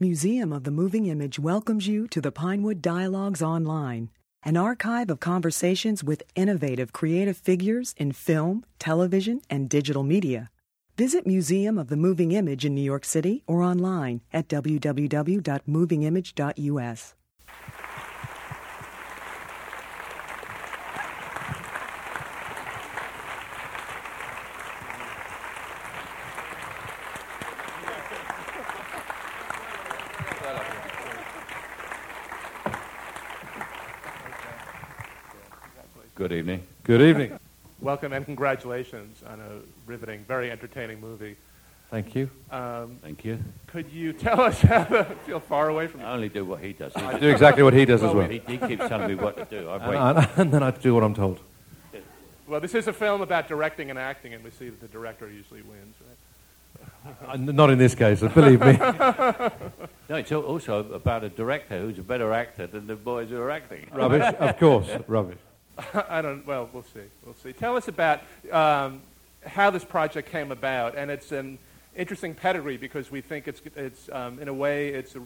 Museum of the Moving Image welcomes you to the Pinewood Dialogues Online, an archive of conversations with innovative creative figures in film, television, and digital media. Visit Museum of the Moving Image in New York City or online at www.movingimage.us. Good evening. Good evening. Welcome and congratulations on a riveting, very entertaining movie. Thank you. Um, Thank you. could you tell us how to feel far away from I only do what he does. He, I do exactly what he does as well. he, he keeps telling me what to do. I And. I- and then I do what I'm told. Well, this is a film about directing and acting, and we see that the director usually wins. Right? Uh, Not in this case, believe me. No, it's also about a director who's a better actor than the boys who are acting. Rubbish, of course, rubbish. I don't. Well, we'll see. We'll see. Tell us about um, how this project came about, and it's an interesting pedigree because we think it's it's um, in a way it's a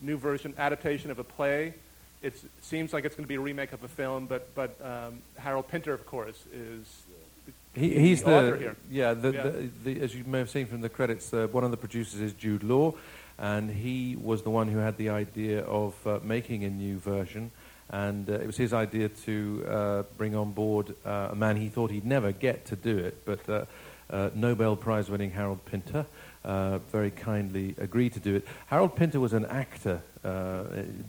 new version adaptation of a play. It seems like it's going to be a remake of a film, but but um, Harold Pinter, of course, is He, he's The the, here. yeah. The, Yeah. The, the, as you may have seen from the credits, uh, one of the producers is Jude Law, and he was the one who had the idea of uh, making a new version. And uh, it was his idea to uh, bring on board uh, a man he thought he'd never get to do it, but uh, uh, Nobel Prize-winning Harold Pinter uh, very kindly agreed to do it. Harold Pinter was an actor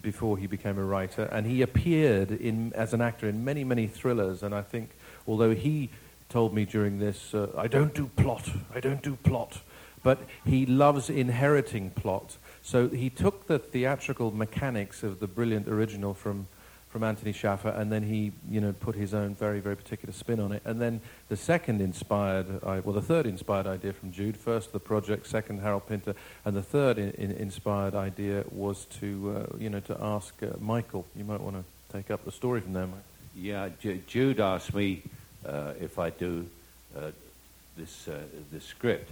before he became a writer, and he appeared in, as an actor in many, many thrillers. And I think, although he told me during this, I don't do plot, I don't do plot, but he loves inheriting plot. So he took the theatrical mechanics of the brilliant original from from Anthony Shaffer, and then he, you know, put his own very, very particular spin on it. And then the second inspired, well, the third inspired idea from Jude. First the project, second Harold Pinter, and the third in, in inspired idea was to, uh, you know, to ask uh, Michael. You might want to take up the story from there, Mike. Yeah, Ju- Jude asked me uh, if I do uh, this uh, this script,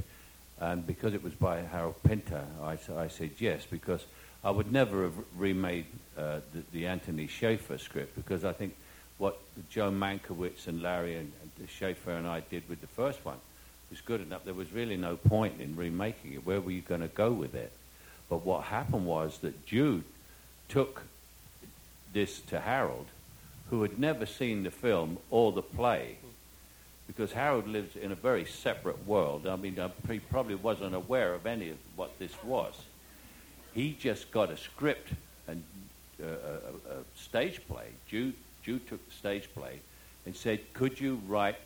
and because it was by Harold Pinter, I said yes because I would never have remade uh, the, the Anthony Shaffer script because I think what Joe Mankiewicz and Larry and, and Shaffer and I did with the first one was good enough. There was really no point in remaking it. Where were you going to go with it? But what happened was that Jude took this to Harold, who had never seen the film or the play, because Harold lives in a very separate world. I mean, he probably wasn't aware of any of what this was. He just got a script and uh, a, a, stage play. Jude, took the stage play and said, "Could you write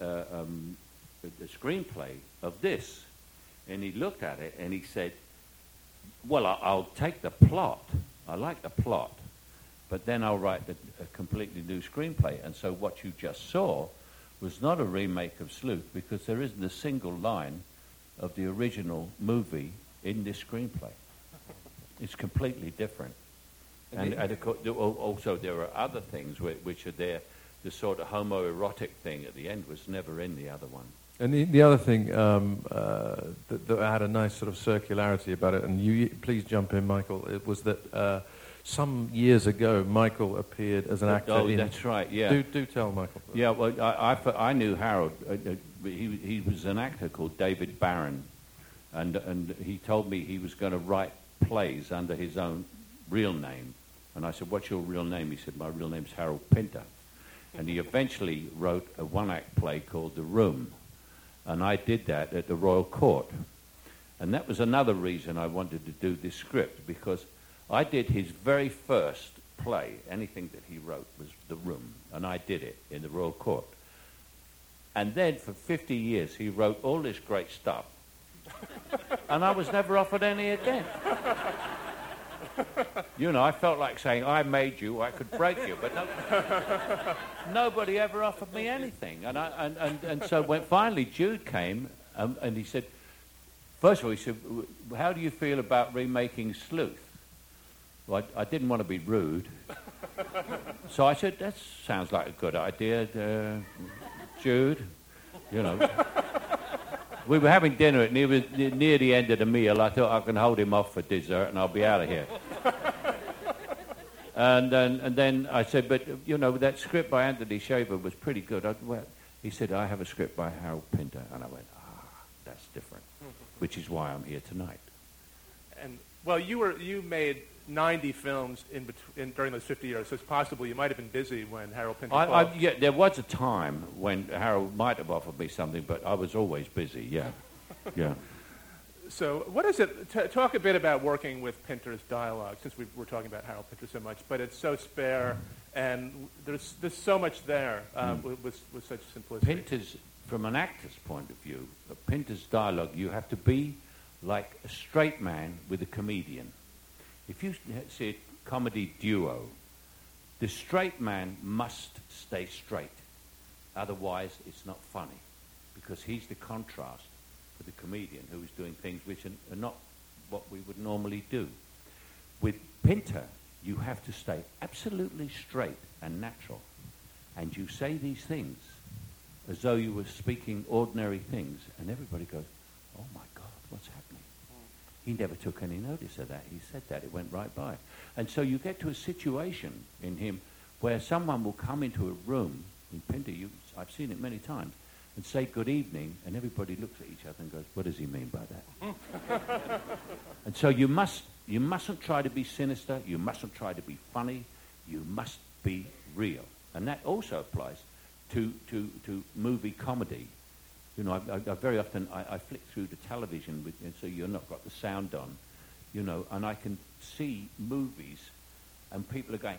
uh, um, a, a screenplay of this?" And he looked at it and he said, "Well, I, I'll take the plot. I like the plot." but then I'll write a, a completely new screenplay. And so what you just saw was not a remake of Sleuth because there isn't a single line of the original movie in this screenplay. It's completely different. And, and of course, also there are other things which, which are there. The sort of homoerotic thing at the end was never in the other one. And the, the other thing um, uh, that, that had a nice sort of circularity about it, and you please jump in, Michael, it was that uh, some years ago Michael appeared as an actor oh, in. that's right. Yeah. Do, do tell Michael. Yeah, well, I I knew Harold. Uh, uh, he, he was an actor called David Baron, and, and he told me he was going to write plays under his own real name. And I said, What's your real name? He said, My real name's Harold Pinter. And he eventually wrote a one act play called The Room. And I did that at the Royal Court. And that was another reason I wanted to do this script, because I did his very first play, anything that he wrote was The Room, and I did it in the Royal Court. And then for 50 years, he wrote all this great stuff. and I was never offered any again. You know, I felt like saying, I made you, I could break you, but no, nobody ever offered me anything. And, I, and, and, and so when finally Jude came, um, and he said, first of all, he said, how do you feel about remaking Sleuth? Well, I, I didn't want to be rude. so I said, that sounds like a good idea, uh, Jude. You know. We were having dinner, and he was near the end of the meal. I thought I can hold him off for dessert, and I'll be out of here. and, then, and then I said, but, you know, that script by Anthony Shaffer was pretty good. I, well, he said, I have a script by Harold Pinter. And I went, ah, that's different, which is why I'm here tonight. And, well, you, were, you made 90 films in, between, in, during those 50 years, so it's possible you might have been busy when Harold Pinter I, I, yeah, there was a time when Harold might have offered me something, but I was always busy, yeah. yeah. So what is it, t- talk a bit about working with Pinter's dialogue, since we were talking about Harold Pinter so much, but it's so spare, and there's, there's so much there um, mm. with, with, with, such simplicity. Pinter's, from an actor's point of view, Pinter's dialogue, you have to be like a straight man with a comedian. If you see eh, a comedy duo, the straight man must stay straight. Otherwise, it's not funny because he's the contrast for the comedian who is doing things which are, are not what we would normally do. With Pinter, you have to stay absolutely straight and natural. And you say these things as though you were speaking ordinary things, and everybody goes, oh my God, what's happening? He never took any notice of that. He said that. It went right by. And so you get to a situation in him where someone will come into a room, in Pinter, you, I've seen it many times, and say good evening, and everybody looks at each other and goes, what does he mean by that? and so you, must, you mustn't try to be sinister. You mustn't try to be funny. You must be real. And that also applies to, to, to movie comedy you know, I, I, I very often I, I, flick through the television, with, and so you're not got the sound on, you know, and I can see movies, and people are going,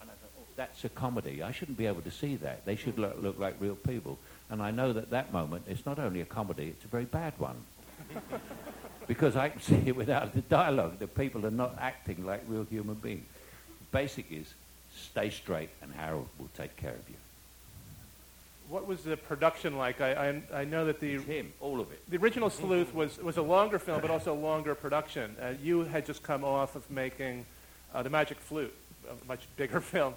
and I go, oh, that's a comedy. I shouldn't be able to see that. They should look, look like real people. And I know that that moment, it's not only a comedy, it's a very bad one. because I can see it without the dialogue. The people are not acting like real human beings. The basic is stay straight, and Harold will take care of you what was the production like? I, I, I know that the him, all of it. The original Sleuth was, was a longer film, but also a longer production. Uh, you had just come off of making uh, The Magic Flute, a much bigger film.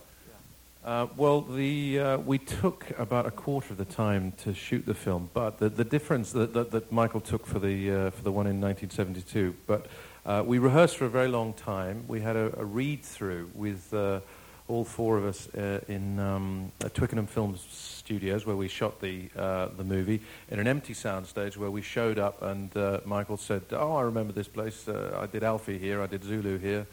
Uh, well, the, uh, we took about a quarter of the time to shoot the film, but the, the difference that, that, that Michael took for the, uh, for the one in 1972, but uh, we rehearsed for a very long time. We had a, a read through with all four of us in um, Twickenham Films studios where we shot the uh, the movie in an empty soundstage where we showed up and uh, Michael said, "Oh, I remember this place. Uh, I did Alfie here. I did Zulu here."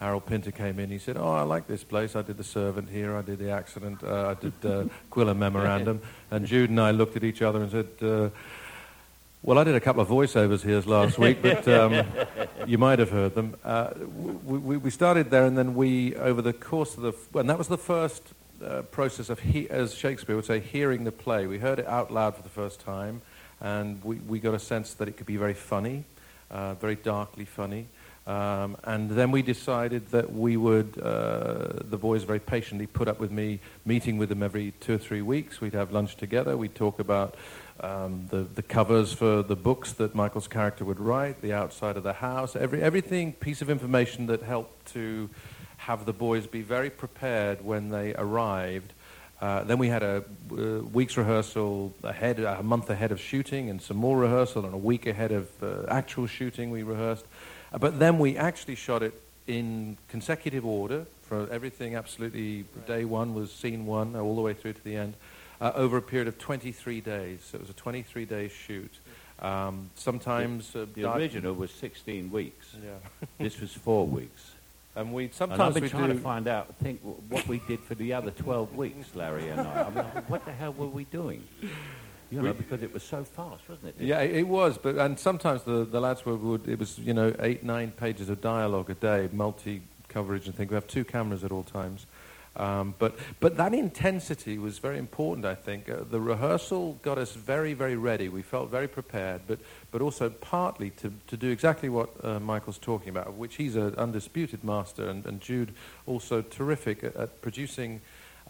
Harold Pinter came in. He said, "Oh, I like this place. I did the servant here. I did the accident. Uh, I did uh, Quiller Memorandum." And Jude and I looked at each other and said. Well, I did a couple of voiceovers here last week, but um, you might have heard them. Uh, we, we, started there, and then we, over the course of the, well, and that was the first uh, process of, he, as Shakespeare would say, hearing the play. We heard it out loud for the first time, and we, we got a sense that it could be very funny, uh, very darkly funny. Um, and then we decided that we would, uh, the boys very patiently put up with me meeting with them every two or three weeks. We'd have lunch together. We'd talk about um, the, the covers for the books that Michael's character would write, the outside of the house, every, everything, piece of information that helped to have the boys be very prepared when they arrived. Uh, then we had a uh, week's rehearsal ahead, a month ahead of shooting, and some more rehearsal, and a week ahead of uh, actual shooting we rehearsed. Uh, but then we actually shot it in consecutive order for everything absolutely. Day one was scene one, all the way through to the end, uh, over a period of 23 days. So it was a 23 day shoot. Um, sometimes the, the original was 16 weeks. Yeah. this was four weeks. And we sometimes and I've been we trying do to find out, think what we did for the other 12 weeks, Larry and I. I mean, what the hell were we doing? You know, because it was so fast, wasn't it? Yeah, it was. But and sometimes the, the lads were would it was you know eight nine pages of dialogue a day, multi coverage and things. We have two cameras at all times. Um, but, but that intensity was very important, I think. Uh, the rehearsal got us very, very ready. We felt very prepared, but, but also partly to, to do exactly what uh, Michael's talking about, which he's an undisputed master, and, and Jude also terrific at, at producing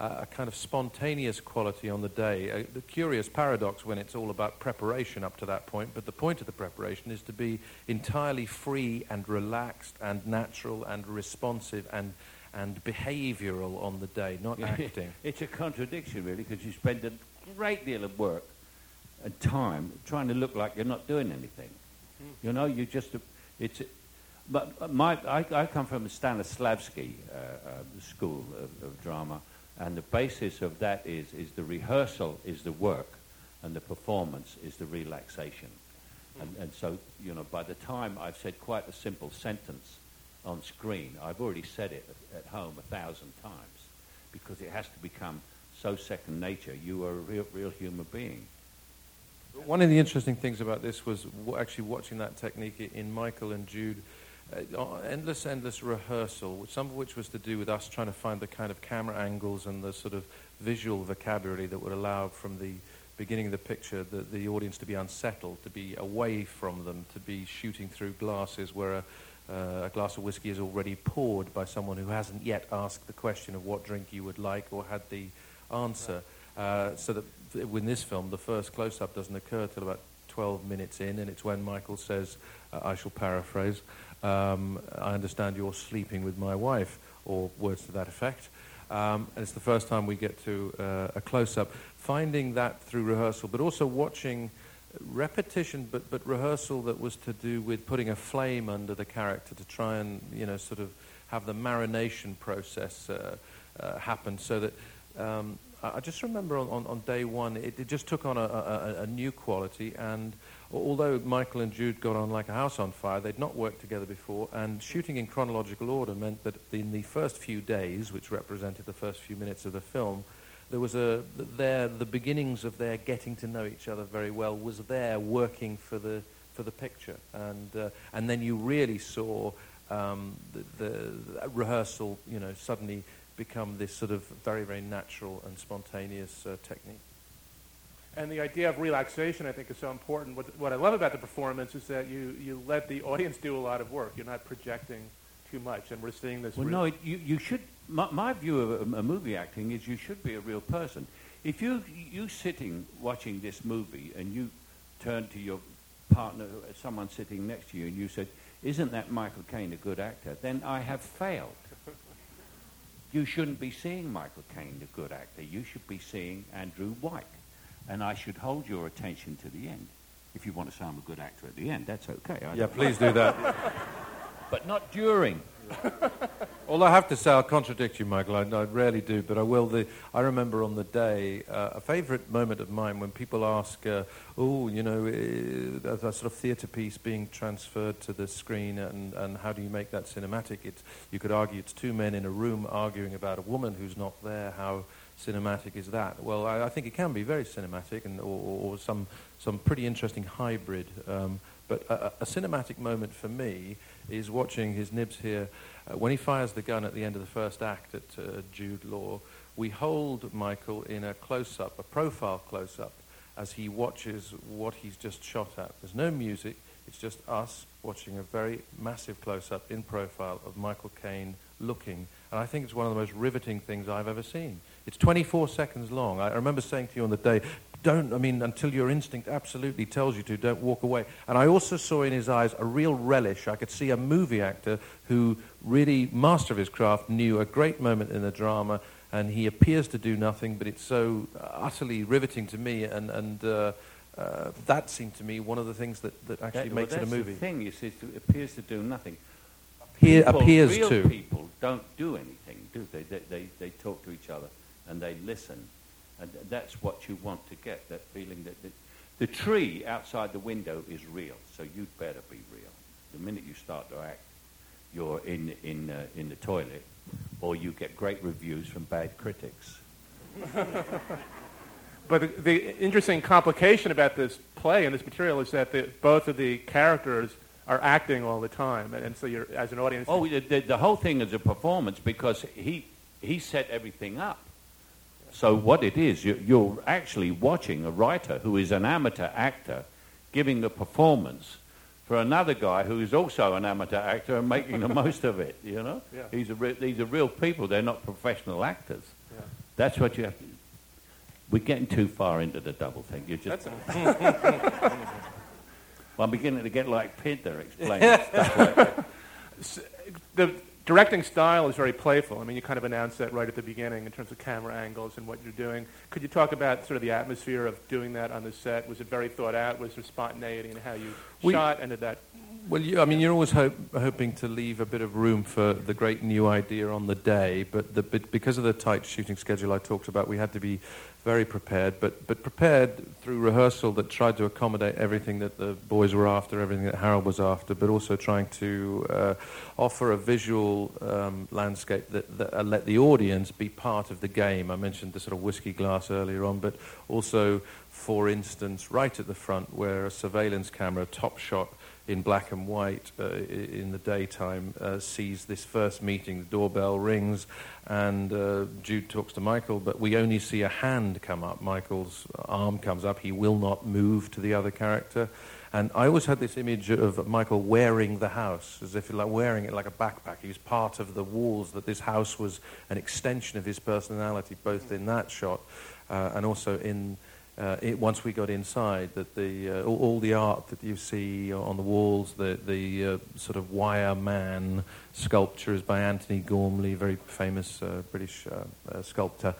uh, a kind of spontaneous quality on the day. A, the curious paradox when it's all about preparation up to that point, but the point of the preparation is to be entirely free and relaxed and natural and responsive and and behavioural on the day, not acting. it's a contradiction, really, because you spend a great deal of work and time trying to look like you're not doing anything. You know, you just, it's, but my, I, I come from the Stanislavski uh, uh, school of, of drama, and the basis of that is, is the rehearsal is the work, and the performance is the relaxation. And, and so, you know, by the time I've said quite a simple sentence on screen, I've already said it at home a thousand times because it has to become so second nature. You are a real, real human being. One of the interesting things about this was w- actually watching that technique in Michael and Jude. Uh, endless, endless rehearsal, some of which was to do with us trying to find the kind of camera angles and the sort of visual vocabulary that would allow from the beginning of the picture the, the audience to be unsettled, to be away from them, to be shooting through glasses where a, uh, a glass of whiskey is already poured by someone who hasn't yet asked the question of what drink you would like or had the answer. Uh, so that in this film, the first close-up doesn't occur till about 12 minutes in, and it's when Michael says, uh, I shall paraphrase, um, I understand you're sleeping with my wife, or words to that effect. Um, and it's the first time we get to uh, a close-up. Finding that through rehearsal, but also watching repetition, but, but rehearsal that was to do with putting a flame under the character to try and, you know, sort of have the marination process uh, uh, happen so that um, I just remember on, on, on day one, it, it, just took on a, a, a, new quality. And although Michael and Jude got on like a house on fire, they'd not worked together before. And shooting in chronological order meant that in the first few days, which represented the first few minutes of the film, there was a there the beginnings of their getting to know each other very well was there working for the for the picture. And uh, and then you really saw um, the, the rehearsal, you know, suddenly become this sort of very, very natural and spontaneous uh, technique. And the idea of relaxation, I think, is so important. What, what I love about the performance is that you, you let the audience do a lot of work. You're not projecting too much, and we're seeing this. Well, no, it, you, you should. My, my view of a, a, movie acting is you should be a real person. If you you sitting watching this movie and you turn to your partner, someone sitting next to you, and you said, "Isn't that Michael Caine a good actor?" Then I have failed you shouldn't be seeing Michael Caine, the good actor. You should be seeing Andrew White. And I should hold your attention to the end. If you want to say I'm a good actor at the end, that's okay. I yeah, please do that. but not during. All I have to say, I'll contradict you, Michael. I, I rarely do, but I will. The, I remember on the day uh, a favourite moment of mine when people ask, uh, "Oh, you know, uh, a, sort of theatre piece being transferred to the screen, and, and how do you make that cinematic?" It's, you could argue it's two men in a room arguing about a woman who's not there. How cinematic is that? Well, I, I think it can be very cinematic, and or, or some some pretty interesting hybrid. Um, but a, a, cinematic moment for me is watching his nibs here. Uh, when he fires the gun at the end of the first act at uh, Jude Law, we hold Michael in a close-up, a profile close-up, as he watches what he's just shot at. There's no music. It's just us watching a very massive close-up in profile of Michael Caine looking. And I think it's one of the most riveting things I've ever seen. It's 24 seconds long. I remember saying to you on the day, don't, I mean, until your instinct absolutely tells you to, don't walk away. And I also saw in his eyes a real relish. I could see a movie actor who really, master of his craft, knew a great moment in the drama, and he appears to do nothing, but it's so utterly riveting to me, and, and uh, uh, that seemed to me one of the things that, that actually that, makes well, it a movie. the thing, you see, it appears to do nothing. Appear, people, appears real to. people don't do anything, do they? They, they? they talk to each other, and they listen and that's what you want to get, that feeling that the, the tree outside the window is real, so you'd better be real. The minute you start to act, you're in, in, uh, in the toilet, or you get great reviews from bad critics. but the, the, interesting complication about this play and this material is that the, both of the characters are acting all the time, and, and so you're as an audience. Oh, the, the, the whole thing is a performance because he he set everything up. So what it is, you're actually watching a writer who is an amateur actor giving the performance for another guy who is also an amateur actor and making the most of it, you know? Yeah. These, are re- these are real people. They're not professional actors. Yeah. That's what you have to... We're getting too far into the double thing. You just... well, I'm beginning to get like Pinter explaining stuff like that. The directing style is very playful. I mean, you kind of announced that right at the beginning in terms of camera angles and what you're doing. Could you talk about sort of the atmosphere of doing that on the set? Was it very thought out? Was there spontaneity in how you We- shot? And did that? Well, you, I mean, you're always hope, hoping to leave a bit of room for the great new idea on the day, but, the, but because of the tight shooting schedule I talked about, we had to be very prepared, but, but prepared through rehearsal that tried to accommodate everything that the boys were after, everything that Harold was after, but also trying to uh, offer a visual um, landscape that, that uh, let the audience be part of the game. I mentioned the sort of whiskey glass earlier on, but also, for instance, right at the front where a surveillance camera, top shot, in black and white uh, in the daytime uh, sees this first meeting. The doorbell rings, and uh, Jude talks to Michael, but we only see a hand come up. Michael's arm comes up. He will not move to the other character. And I always had this image of Michael wearing the house, as if like wearing it like a backpack. He was part of the walls, that this house was an extension of his personality, both in that shot uh, and also in uh, it, once we got inside, that the uh, all, all the art that you see on the walls, the the uh, sort of wire man sculptures by Antony Gormley, very famous uh, British uh, uh, sculptor.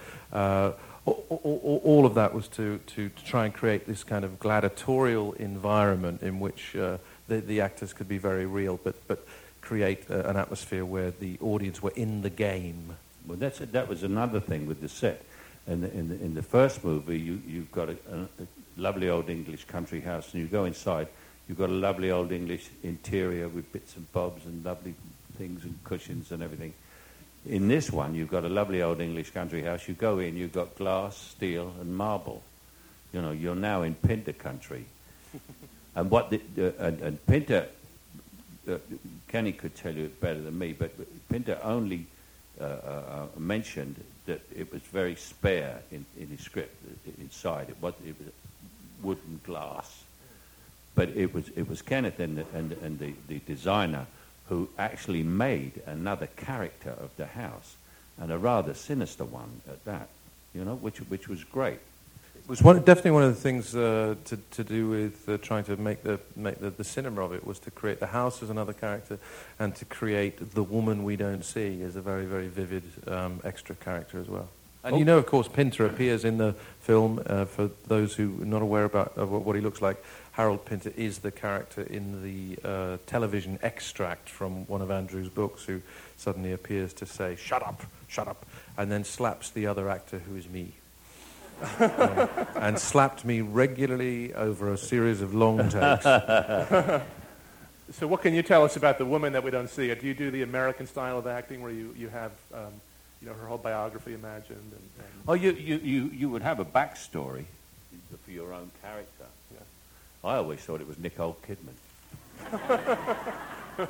All, all, all of that was to, to, to try and create this kind of gladiatorial environment in which the, the actors could be very real, but, but create an atmosphere where the audience were in the game. Well, that's, that was another thing with the set. In the, in the, in the first movie, you, you've got a, a, a lovely old English country house, and you go inside, you've got a lovely old English interior with bits and bobs and lovely things and cushions and everything. In this one, you've got a lovely old English country house. You go in, you've got glass, steel, and marble. You know, you're now in Pinter country. and what the, the and, and Pinter, uh, Kenny could tell you it better than me, but Pinter only uh, uh, mentioned that it was very spare in, in his script inside. It was, it was wooden glass. But it was, it was Kenneth and, the, and, and the, the designer who actually made another character of the house, and a rather sinister one at that, you know, which, which was great. It was one, definitely one of the things uh, to, to do with uh, trying to make, the, make the, the cinema of it was to create the house as another character and to create the woman we don't see as a very, very vivid um, extra character as well. And Oh. you know, of course, Pinter appears in the film. Uh, for those who are not aware about what he looks like, Harold Pinter is the character in the uh, television extract from one of Andrew's books who suddenly appears to say, shut up, shut up, and then slaps the other actor who is me. And slapped me regularly over a series of long takes. So what can you tell us about the woman that we don't see? Do you do the American style of acting where you, you have um, you know, her whole biography imagined? And, and Oh, you, you, you, you would have a backstory for your own character. Yeah. I always thought it was Nicole Kidman.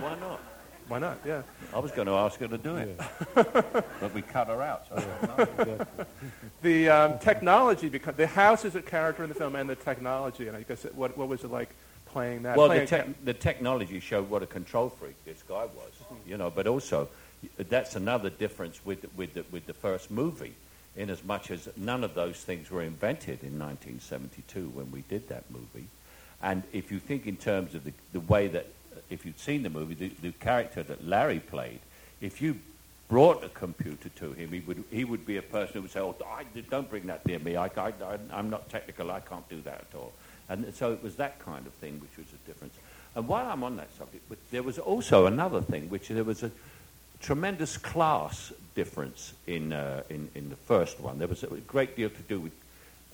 Why not? Why not? Yeah. I was going to ask her to do it, but we cut her out. So The um, technology, because the house is a character in the film, and the technology. And I guess it, what, what was it like playing that? well, the, playing tech the technology showed what a control freak this guy was, you know. But also, that's another difference with with the, with the first movie, in as much as none of those things were invented in 1972 when we did that movie. And if you think in terms of the, the way that, if you'd seen the movie, the, the character that Larry played, if you brought a computer to him, he would, he would be a person who would say, oh, I, don't bring that near me. I, I'm not technical. I can't do that at all. And so it was that kind of thing which was a difference. And while I'm on that subject, there was also another thing, which there was a tremendous class difference in, uh, in, in the first one. There was a great deal to do with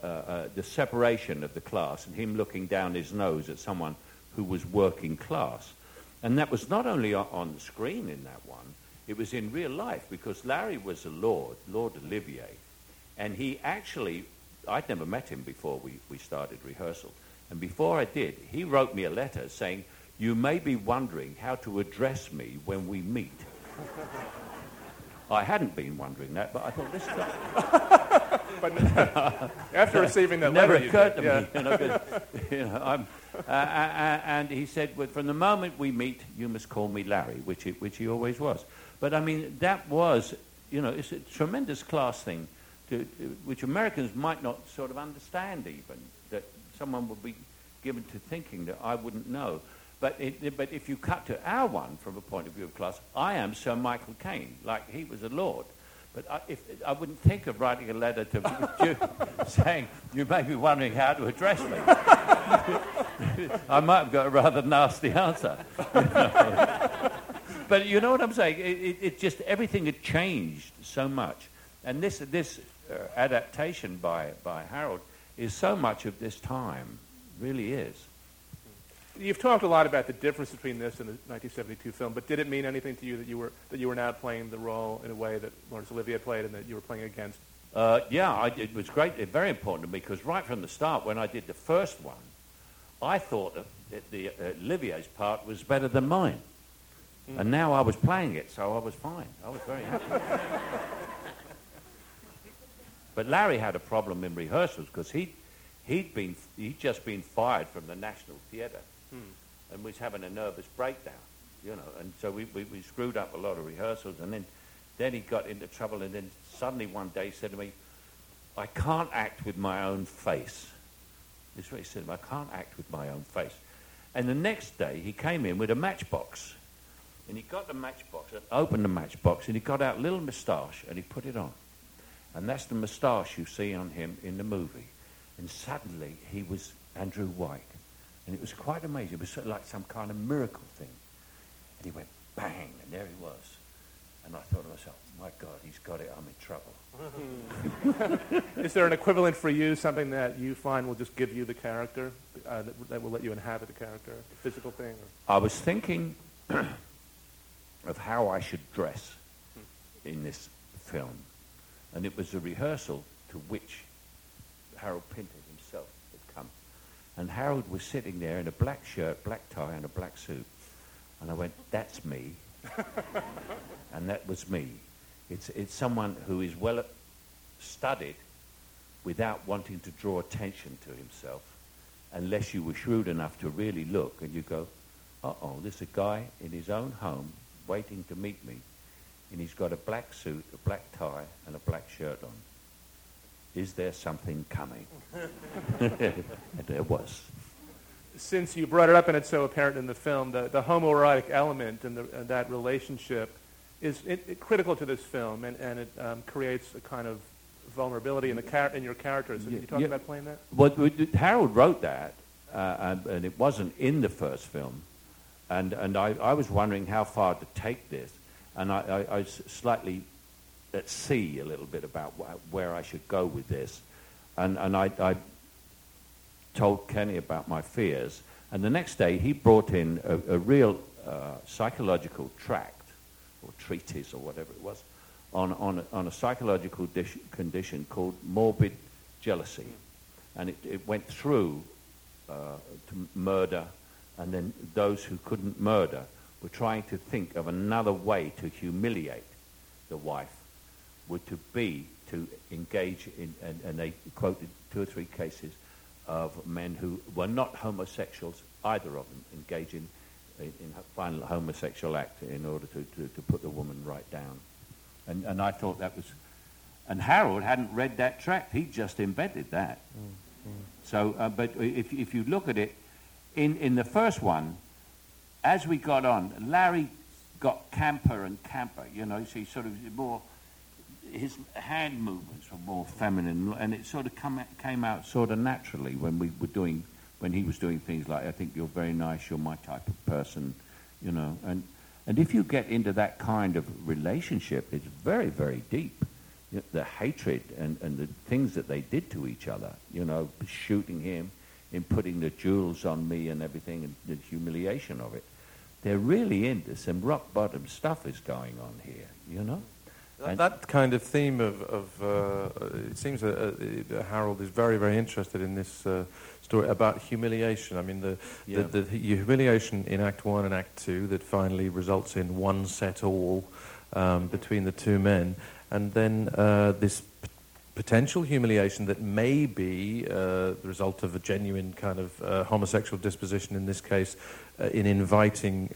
uh, uh, the separation of the class and him looking down his nose at someone who was working class. And that was not only on the screen in that one, it was in real life because Larry was a lord, Lord Olivier, and he actually, I'd never met him before we, we started rehearsal. And before I did, he wrote me a letter saying, You may be wondering how to address me when we meet. I hadn't been wondering that, but I thought this guy But after receiving that never letter, you occurred to yeah. me. You know, you know, I'm, uh, uh, uh, and he said, well, from the moment we meet, you must call me Larry, which he, which he always was. But I mean, that was, you know, it's a tremendous class thing, to, to- which Americans might not sort of understand even, that someone would be given to thinking that I wouldn't know. But, it, but if you cut to our one from a point of view of class, I am Sir Michael Caine, like he was a lord. But I, if, I wouldn't think of writing a letter to you saying, you may be wondering how to address me. I might have got a rather nasty answer. You know? but you know what I'm saying? It, it, it, just, everything had changed so much. And this, this uh, adaptation by, by Harold is so much of this time, really is. You've talked a lot about the difference between this and the 1972 film, but did it mean anything to you that you were that you were now playing the role in a way that Laurence Olivier played, and that you were playing against? Uh, yeah, I, it was great. It, very important to me because right from the start, when I did the first one, I thought that the, uh, Olivier's part was better than mine, mm. and now I was playing it, so I was fine. I was very happy. but Larry had a problem in rehearsals because he he'd been he'd just been fired from the National Theatre hmm. and was having a nervous breakdown, you know. And so we, we, we, screwed up a lot of rehearsals, and then, then he got into trouble, and then suddenly one day he said to me, I can't act with my own face. This is what he said I can't act with my own face. And the next day he came in with a matchbox. And he got the matchbox and opened the matchbox and he got out a little moustache and he put it on. And that's the moustache you see on him in the movie. And suddenly he was Andrew White. And it was quite amazing. It was sort of like some kind of miracle thing. And he went bang, and there he was. And I thought to myself, my God, he's got it. I'm in trouble. Is there an equivalent for you, something that you find will just give you the character, uh, that, that, will let you inhabit the character, a physical thing? Or? I was thinking of how I should dress in this film. And it was a rehearsal to which Harold Pinter and Harold was sitting there in a black shirt, black tie, and a black suit. And I went, that's me. and that was me. It's, it's someone who is well studied without wanting to draw attention to himself, unless you were shrewd enough to really look and you go, uh-oh, there's a guy in his own home waiting to meet me, and he's got a black suit, a black tie, and a black shirt on is there something coming? and there was. Since you brought it up and it's so apparent in the film, the, the homoerotic element and, the, and that relationship is it, it critical to this film, and, and it um, creates a kind of vulnerability in, the char- in your characters. Can you talk yeah. about playing that? Well, Harold wrote that, uh, and, and, it wasn't in the first film. And, and I, I was wondering how far to take this. And I, I, I slightly at sea a little bit about wh- where I should go with this. And, and I, I told Kenny about my fears. And the next day, he brought in a, a real uh, psychological tract, or treatise, or whatever it was, on, on, a, on a psychological dish, condition called morbid jealousy. And it, it went through uh, to murder, and then those who couldn't murder were trying to think of another way to humiliate the wife were to be to engage in, and, and they quoted two or three cases of men who were not homosexuals, either of them, engaging in, in a final homosexual act in order to, to, to, put the woman right down. And, and I thought that was... And Harold hadn't read that tract. He just invented that. Mm, mm. So, uh, but if, if you look at it, in, in the first one, as we got on, Larry got camper and camper, you know, so he sort of more his hand movements were more feminine, and it sort of come, came out sort of naturally when we were doing, when he was doing things like, I think you're very nice, you're my type of person, you know. And, and if you get into that kind of relationship, it's very, very deep. The hatred and, and the things that they did to each other, you know, shooting him, in putting the jewels on me and everything, and the humiliation of it. They're really into some rock bottom stuff is going on here, you know? That, that, kind of theme of, of uh, it seems that uh, Harold is very, very interested in this uh, story about humiliation. I mean, the, yeah. the, the, humiliation in Act One and Act Two that finally results in one set all um, between the two men, and then uh, this p- potential humiliation that may be uh, the result of a genuine kind of uh, homosexual disposition in this case, in inviting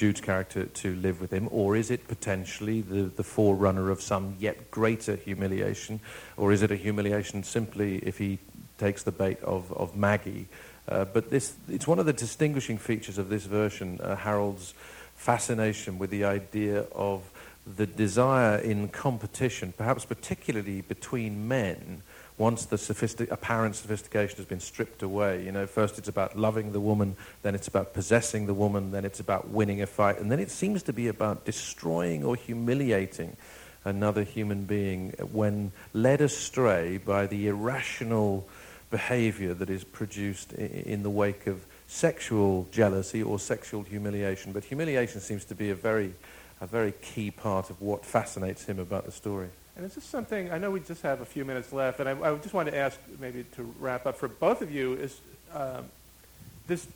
Jude's character to live with him, or is it potentially the, the forerunner of some yet greater humiliation, or is it a humiliation simply if he takes the bait of, of Maggie, Uh, but this, it's one of the distinguishing features of this version, uh, Harold's fascination with the idea of the desire in competition, perhaps particularly between men, once the sophistic- apparent sophistication has been stripped away. You know, first it's about loving the woman, then it's about possessing the woman, then it's about winning a fight, and then it seems to be about destroying or humiliating another human being when led astray by the irrational behavior that is produced in the wake of sexual jealousy or sexual humiliation. But humiliation seems to be a very, a very key part of what fascinates him about the story. And is this something, I know we just have a few minutes left, and I, I just wanted to ask, maybe to wrap up, for both of you, is um, this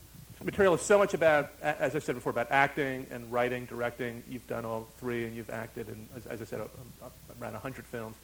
material is so much about, as I said before, about acting and writing, directing. You've done all three, and you've acted in, as, as I said, around 100 films.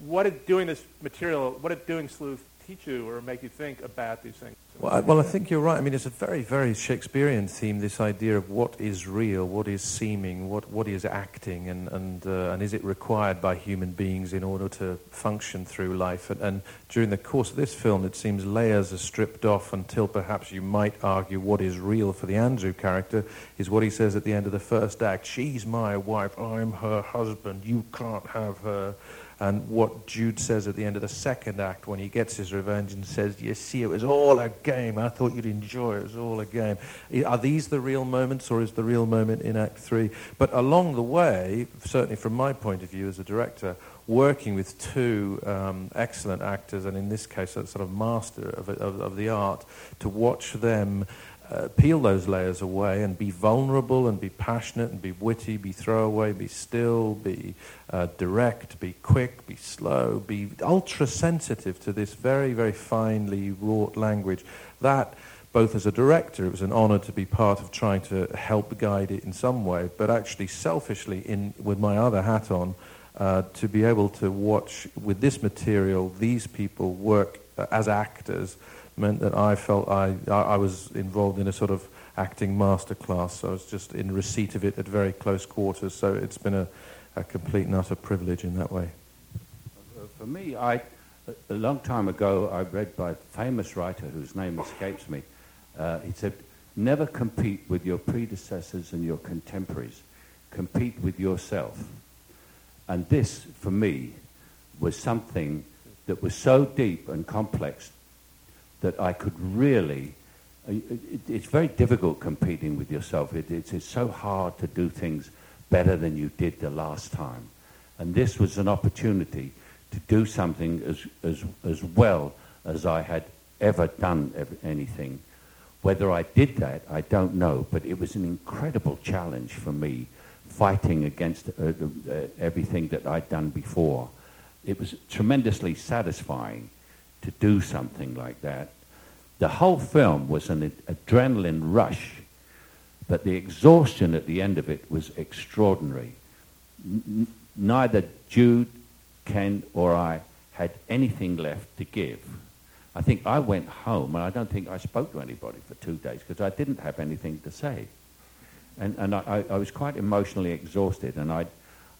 What did doing this material, what did doing Sleuth teach you or make you think about these things? Well I, well, I think you're right. I mean, it's a very, very Shakespearean theme, this idea of what is real, what is seeming, what, what is acting, and, and, uh, and is it required by human beings in order to function through life. And, and during the course of this film, it seems layers are stripped off until perhaps you might argue what is real for the Andrew character is what he says at the end of the first act. She's my wife, I'm her husband, you can't have her. And what Jude says at the end of the second act when he gets his revenge and says, You see, it was all a game. I thought you'd enjoy it. It was all a game. Are these the real moments or is the real moment in Act Three? But along the way, certainly from my point of view as a director, working with two um, excellent actors, and in this case, a sort of master of, of, of the art, to watch them uh, peel those layers away and be vulnerable and be passionate and be witty, be throwaway, be still, be uh, direct, be quick, be slow, be ultra sensitive to this very, very finely wrought language. That, both as a director, it was an honor to be part of trying to help guide it in some way, but actually selfishly, in, with my other hat on, uh, to be able to watch with this material these people work uh, as actors meant that I felt I, I was involved in a sort of acting masterclass. So I was just in receipt of it at very close quarters. So it's been a, a complete and utter privilege in that way. For me, I, a long time ago, I read by a famous writer whose name escapes me. Uh, he said, never compete with your predecessors and your contemporaries. Compete with yourself. And this, for me, was something that was so deep and complex that I could really. It, it's very difficult competing with yourself. It, it's, it's so hard to do things better than you did the last time. And this was an opportunity to do something as, as, as well as I had ever done anything. Whether I did that, I don't know, but it was an incredible challenge for me fighting against uh, uh, everything that I'd done before. It was tremendously satisfying to do something like that. The whole film was an adrenaline rush, but the exhaustion at the end of it was extraordinary. N- neither Jude, Ken, or I had anything left to give. I think I went home and I don't think I spoke to anybody for two days because I didn't have anything to say. And, and I, I, was quite emotionally exhausted and I'd,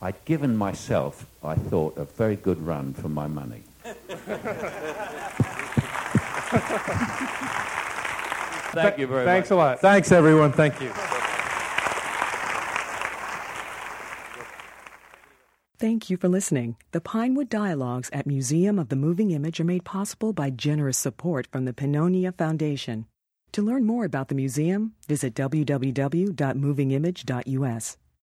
I'd given myself, I thought, a very good run for my money. Thank you very Thanks much. a lot. Thanks, everyone. Thank you. Thank you for listening. The Pinewood Dialogues at Museum of the Moving Image are made possible by generous support from the Pannonia Foundation. To learn more about the museum, visit www.movingimage.us.